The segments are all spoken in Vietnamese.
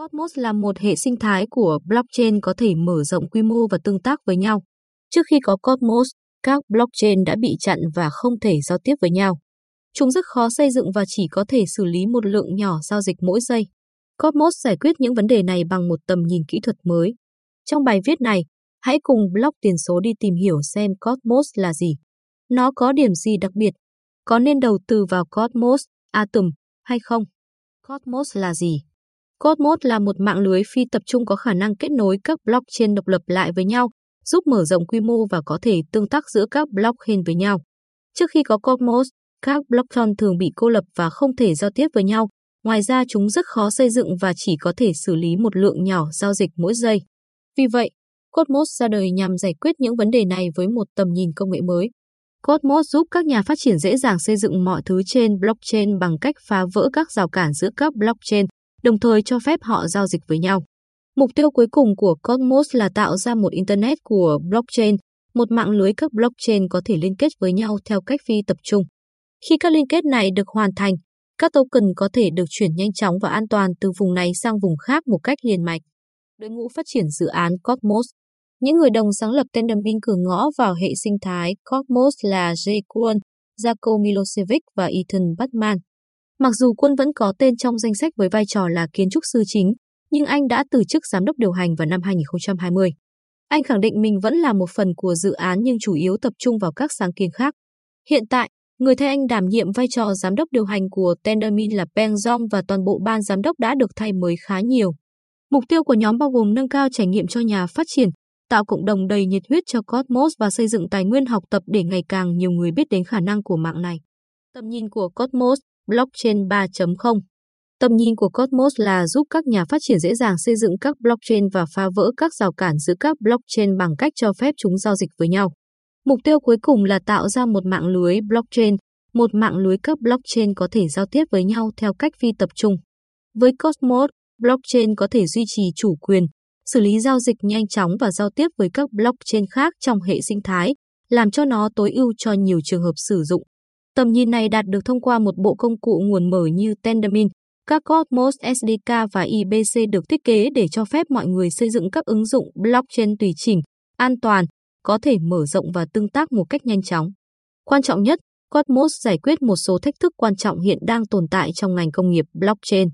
Cosmos là một hệ sinh thái của blockchain có thể mở rộng quy mô và tương tác với nhau. Trước khi có Cosmos, các blockchain đã bị chặn và không thể giao tiếp với nhau. Chúng rất khó xây dựng và chỉ có thể xử lý một lượng nhỏ giao dịch mỗi giây. Cosmos giải quyết những vấn đề này bằng một tầm nhìn kỹ thuật mới. Trong bài viết này, hãy cùng blog tiền số đi tìm hiểu xem Cosmos là gì. Nó có điểm gì đặc biệt? Có nên đầu tư vào Cosmos, Atom hay không? Cosmos là gì? Cosmos là một mạng lưới phi tập trung có khả năng kết nối các blockchain độc lập lại với nhau, giúp mở rộng quy mô và có thể tương tác giữa các blockchain với nhau. Trước khi có Cosmos, các blockchain thường bị cô lập và không thể giao tiếp với nhau. Ngoài ra chúng rất khó xây dựng và chỉ có thể xử lý một lượng nhỏ giao dịch mỗi giây. Vì vậy, Cosmos ra đời nhằm giải quyết những vấn đề này với một tầm nhìn công nghệ mới. Cosmos giúp các nhà phát triển dễ dàng xây dựng mọi thứ trên blockchain bằng cách phá vỡ các rào cản giữa các blockchain, đồng thời cho phép họ giao dịch với nhau. Mục tiêu cuối cùng của Cosmos là tạo ra một Internet của blockchain, một mạng lưới các blockchain có thể liên kết với nhau theo cách phi tập trung. Khi các liên kết này được hoàn thành, các token có thể được chuyển nhanh chóng và an toàn từ vùng này sang vùng khác một cách liền mạch. Đội ngũ phát triển dự án Cosmos những người đồng sáng lập Tendermint cửa ngõ vào hệ sinh thái Cosmos là Jay Kuhn, Jaco Milosevic và Ethan Batman. Mặc dù Quân vẫn có tên trong danh sách với vai trò là kiến trúc sư chính, nhưng anh đã từ chức giám đốc điều hành vào năm 2020. Anh khẳng định mình vẫn là một phần của dự án nhưng chủ yếu tập trung vào các sáng kiến khác. Hiện tại, người thay anh đảm nhiệm vai trò giám đốc điều hành của Tendermint là Peng Zong và toàn bộ ban giám đốc đã được thay mới khá nhiều. Mục tiêu của nhóm bao gồm nâng cao trải nghiệm cho nhà phát triển, tạo cộng đồng đầy nhiệt huyết cho Cosmos và xây dựng tài nguyên học tập để ngày càng nhiều người biết đến khả năng của mạng này. Tầm nhìn của Cosmos, Blockchain 3.0 Tầm nhìn của Cosmos là giúp các nhà phát triển dễ dàng xây dựng các blockchain và phá vỡ các rào cản giữa các blockchain bằng cách cho phép chúng giao dịch với nhau. Mục tiêu cuối cùng là tạo ra một mạng lưới blockchain, một mạng lưới các blockchain có thể giao tiếp với nhau theo cách phi tập trung. Với Cosmos, blockchain có thể duy trì chủ quyền, xử lý giao dịch nhanh chóng và giao tiếp với các blockchain khác trong hệ sinh thái, làm cho nó tối ưu cho nhiều trường hợp sử dụng. Tầm nhìn này đạt được thông qua một bộ công cụ nguồn mở như Tendermint, các Cosmos SDK và IBC được thiết kế để cho phép mọi người xây dựng các ứng dụng blockchain tùy chỉnh, an toàn, có thể mở rộng và tương tác một cách nhanh chóng. Quan trọng nhất, Cosmos giải quyết một số thách thức quan trọng hiện đang tồn tại trong ngành công nghiệp blockchain.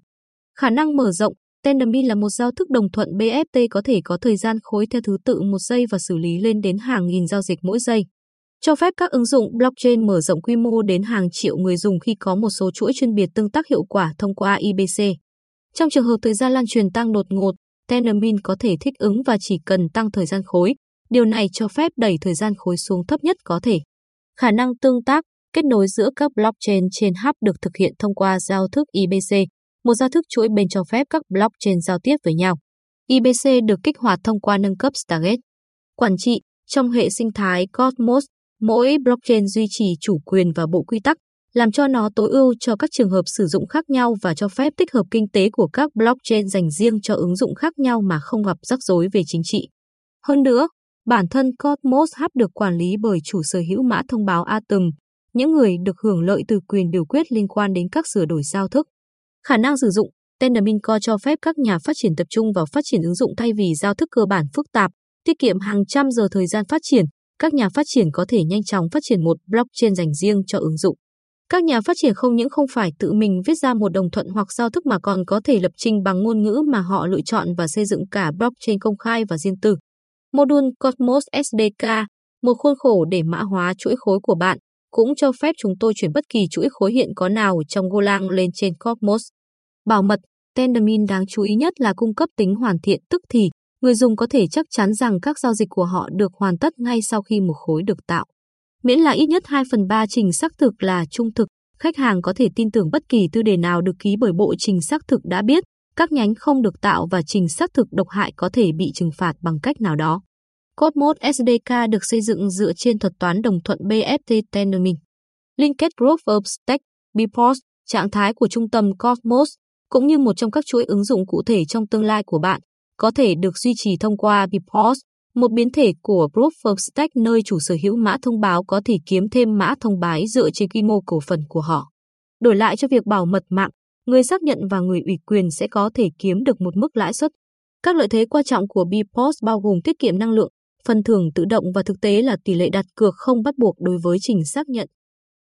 Khả năng mở rộng, Tendermint là một giao thức đồng thuận BFT có thể có thời gian khối theo thứ tự một giây và xử lý lên đến hàng nghìn giao dịch mỗi giây. Cho phép các ứng dụng blockchain mở rộng quy mô đến hàng triệu người dùng khi có một số chuỗi chuyên biệt tương tác hiệu quả thông qua IBC. Trong trường hợp thời gian lan truyền tăng đột ngột, Tendermint có thể thích ứng và chỉ cần tăng thời gian khối. Điều này cho phép đẩy thời gian khối xuống thấp nhất có thể. Khả năng tương tác, kết nối giữa các blockchain trên hub được thực hiện thông qua giao thức IBC, một giao thức chuỗi bên cho phép các blockchain giao tiếp với nhau. IBC được kích hoạt thông qua nâng cấp Stargate. Quản trị trong hệ sinh thái Cosmos, mỗi blockchain duy trì chủ quyền và bộ quy tắc, làm cho nó tối ưu cho các trường hợp sử dụng khác nhau và cho phép tích hợp kinh tế của các blockchain dành riêng cho ứng dụng khác nhau mà không gặp rắc rối về chính trị. Hơn nữa, bản thân Cosmos Hub được quản lý bởi chủ sở hữu mã thông báo Atom, những người được hưởng lợi từ quyền biểu quyết liên quan đến các sửa đổi giao thức. Khả năng sử dụng Tendermint Core cho phép các nhà phát triển tập trung vào phát triển ứng dụng thay vì giao thức cơ bản phức tạp, tiết kiệm hàng trăm giờ thời gian phát triển. Các nhà phát triển có thể nhanh chóng phát triển một blockchain dành riêng cho ứng dụng. Các nhà phát triển không những không phải tự mình viết ra một đồng thuận hoặc giao thức mà còn có thể lập trình bằng ngôn ngữ mà họ lựa chọn và xây dựng cả blockchain công khai và riêng tư. Module Cosmos SDK, một khuôn khổ để mã hóa chuỗi khối của bạn, cũng cho phép chúng tôi chuyển bất kỳ chuỗi khối hiện có nào trong Golang lên trên Cosmos. Bảo mật, Tendermint đáng chú ý nhất là cung cấp tính hoàn thiện tức thì người dùng có thể chắc chắn rằng các giao dịch của họ được hoàn tất ngay sau khi một khối được tạo. Miễn là ít nhất 2 phần 3 trình xác thực là trung thực, khách hàng có thể tin tưởng bất kỳ tư đề nào được ký bởi bộ trình xác thực đã biết, các nhánh không được tạo và trình xác thực độc hại có thể bị trừng phạt bằng cách nào đó. Cosmos SDK được xây dựng dựa trên thuật toán đồng thuận BFT Tendermint. Linked Proof of Stake, BPOS, trạng thái của trung tâm Cosmos, cũng như một trong các chuỗi ứng dụng cụ thể trong tương lai của bạn, có thể được duy trì thông qua BPOS, một biến thể của Proof of Stake nơi chủ sở hữu mã thông báo có thể kiếm thêm mã thông báo dựa trên quy mô cổ phần của họ. Đổi lại cho việc bảo mật mạng, người xác nhận và người ủy quyền sẽ có thể kiếm được một mức lãi suất. Các lợi thế quan trọng của BPOS bao gồm tiết kiệm năng lượng, phần thưởng tự động và thực tế là tỷ lệ đặt cược không bắt buộc đối với trình xác nhận.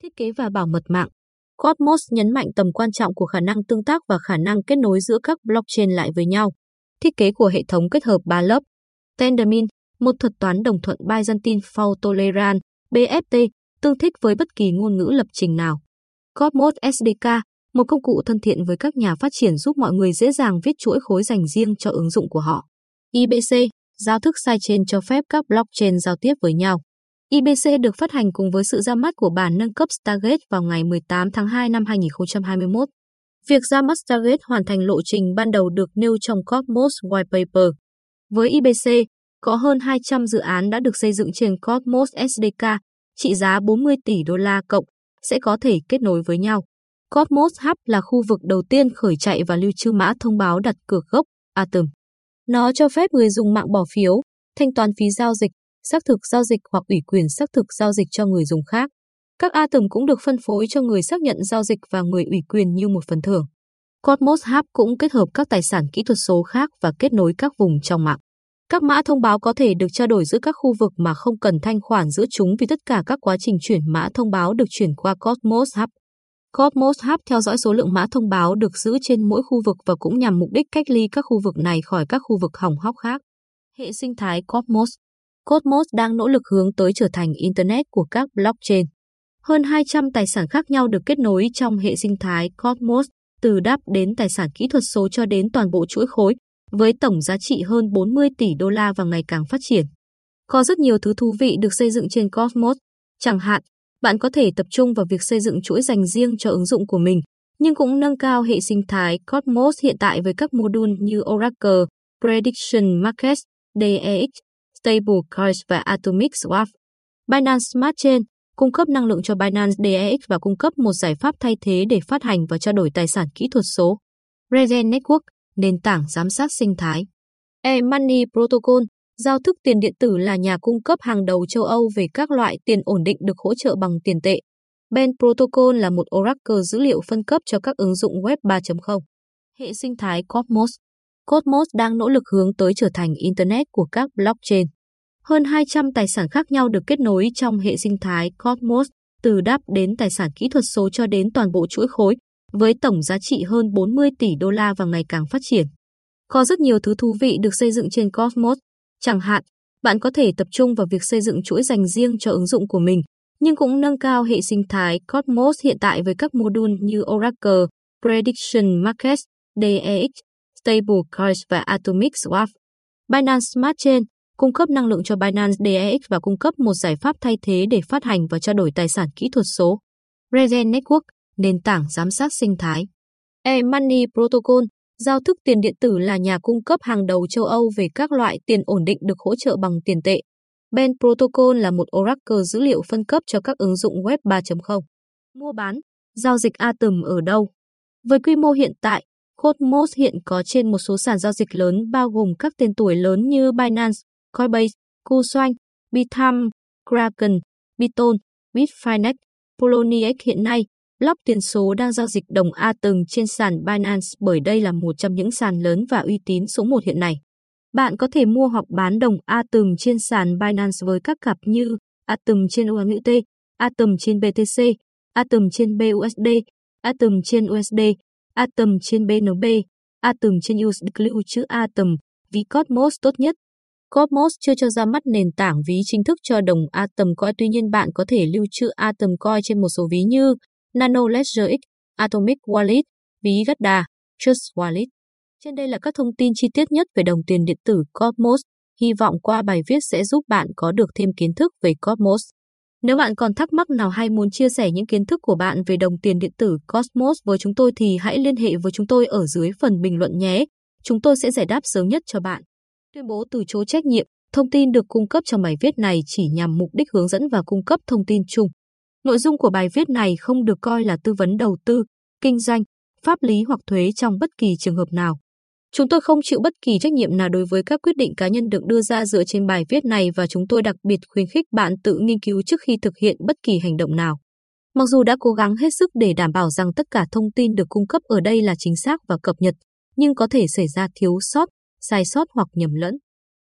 Thiết kế và bảo mật mạng. Cosmos nhấn mạnh tầm quan trọng của khả năng tương tác và khả năng kết nối giữa các blockchain lại với nhau. Thiết kế của hệ thống kết hợp 3 lớp. Tendermint, một thuật toán đồng thuận Byzantine Fault Tolerant, BFT, tương thích với bất kỳ ngôn ngữ lập trình nào. Cosmos SDK, một công cụ thân thiện với các nhà phát triển giúp mọi người dễ dàng viết chuỗi khối dành riêng cho ứng dụng của họ. IBC, giao thức sidechain cho phép các blockchain giao tiếp với nhau. IBC được phát hành cùng với sự ra mắt của bản nâng cấp Stargate vào ngày 18 tháng 2 năm 2021. Việc ra mắt Stargate hoàn thành lộ trình ban đầu được nêu trong Cosmos White Paper. Với IBC, có hơn 200 dự án đã được xây dựng trên Cosmos SDK, trị giá 40 tỷ đô la cộng, sẽ có thể kết nối với nhau. Cosmos Hub là khu vực đầu tiên khởi chạy và lưu trữ mã thông báo đặt cược gốc Atom. Nó cho phép người dùng mạng bỏ phiếu, thanh toán phí giao dịch, xác thực giao dịch hoặc ủy quyền xác thực giao dịch cho người dùng khác. Các Atom cũng được phân phối cho người xác nhận giao dịch và người ủy quyền như một phần thưởng. Cosmos Hub cũng kết hợp các tài sản kỹ thuật số khác và kết nối các vùng trong mạng. Các mã thông báo có thể được trao đổi giữa các khu vực mà không cần thanh khoản giữa chúng vì tất cả các quá trình chuyển mã thông báo được chuyển qua Cosmos Hub. Cosmos Hub theo dõi số lượng mã thông báo được giữ trên mỗi khu vực và cũng nhằm mục đích cách ly các khu vực này khỏi các khu vực hỏng hóc khác. Hệ sinh thái Cosmos Cosmos đang nỗ lực hướng tới trở thành Internet của các blockchain. Hơn 200 tài sản khác nhau được kết nối trong hệ sinh thái Cosmos, từ đáp đến tài sản kỹ thuật số cho đến toàn bộ chuỗi khối, với tổng giá trị hơn 40 tỷ đô la và ngày càng phát triển. Có rất nhiều thứ thú vị được xây dựng trên Cosmos, chẳng hạn, bạn có thể tập trung vào việc xây dựng chuỗi dành riêng cho ứng dụng của mình, nhưng cũng nâng cao hệ sinh thái Cosmos hiện tại với các module như Oracle, Prediction Markets, DEX, Stablecoins và Atomic Swap. Binance Smart Chain cung cấp năng lượng cho Binance DEX và cung cấp một giải pháp thay thế để phát hành và trao đổi tài sản kỹ thuật số. Regen Network, nền tảng giám sát sinh thái. E-Money Protocol, giao thức tiền điện tử là nhà cung cấp hàng đầu châu Âu về các loại tiền ổn định được hỗ trợ bằng tiền tệ. Ben Protocol là một oracle dữ liệu phân cấp cho các ứng dụng Web 3.0. Hệ sinh thái Cosmos Cosmos đang nỗ lực hướng tới trở thành Internet của các blockchain. Hơn 200 tài sản khác nhau được kết nối trong hệ sinh thái Cosmos, từ đáp đến tài sản kỹ thuật số cho đến toàn bộ chuỗi khối, với tổng giá trị hơn 40 tỷ đô la và ngày càng phát triển. Có rất nhiều thứ thú vị được xây dựng trên Cosmos, chẳng hạn, bạn có thể tập trung vào việc xây dựng chuỗi dành riêng cho ứng dụng của mình, nhưng cũng nâng cao hệ sinh thái Cosmos hiện tại với các module như Oracle, Prediction Markets, DEX, Stablecoins và Atomic Swap. Binance Smart Chain cung cấp năng lượng cho Binance DEX và cung cấp một giải pháp thay thế để phát hành và trao đổi tài sản kỹ thuật số. Regen Network, nền tảng giám sát sinh thái. E-Money Protocol, giao thức tiền điện tử là nhà cung cấp hàng đầu châu Âu về các loại tiền ổn định được hỗ trợ bằng tiền tệ. Ben Protocol là một oracle dữ liệu phân cấp cho các ứng dụng Web 3.0. Mua bán, giao dịch Atom ở đâu? Với quy mô hiện tại, Cosmos hiện có trên một số sàn giao dịch lớn bao gồm các tên tuổi lớn như Binance, Coinbase, KuCoin, Bitham, Kraken, Biton, Bitfinex, Poloniex hiện nay, block tiền số đang giao dịch đồng Atom trên sàn Binance bởi đây là một trong những sàn lớn và uy tín số 1 hiện nay. Bạn có thể mua hoặc bán đồng Atom trên sàn Binance với các cặp như Atom trên USDT, Atom trên BTC, Atom trên BUSD, Atom trên USD, Atom trên BNB, Atom trên USD lưu trữ Atom, ví Cosmos tốt nhất. Cosmos chưa cho ra mắt nền tảng ví chính thức cho đồng Atom Coin tuy nhiên bạn có thể lưu trữ Atom Coin trên một số ví như Nano Ledger X, Atomic Wallet, ví Gadda, Trust Wallet. Trên đây là các thông tin chi tiết nhất về đồng tiền điện tử Cosmos. Hy vọng qua bài viết sẽ giúp bạn có được thêm kiến thức về Cosmos. Nếu bạn còn thắc mắc nào hay muốn chia sẻ những kiến thức của bạn về đồng tiền điện tử Cosmos với chúng tôi thì hãy liên hệ với chúng tôi ở dưới phần bình luận nhé. Chúng tôi sẽ giải đáp sớm nhất cho bạn. Tuyên bố từ chối trách nhiệm, thông tin được cung cấp trong bài viết này chỉ nhằm mục đích hướng dẫn và cung cấp thông tin chung. Nội dung của bài viết này không được coi là tư vấn đầu tư, kinh doanh, pháp lý hoặc thuế trong bất kỳ trường hợp nào. Chúng tôi không chịu bất kỳ trách nhiệm nào đối với các quyết định cá nhân được đưa ra dựa trên bài viết này và chúng tôi đặc biệt khuyến khích bạn tự nghiên cứu trước khi thực hiện bất kỳ hành động nào. Mặc dù đã cố gắng hết sức để đảm bảo rằng tất cả thông tin được cung cấp ở đây là chính xác và cập nhật, nhưng có thể xảy ra thiếu sót, sai sót hoặc nhầm lẫn.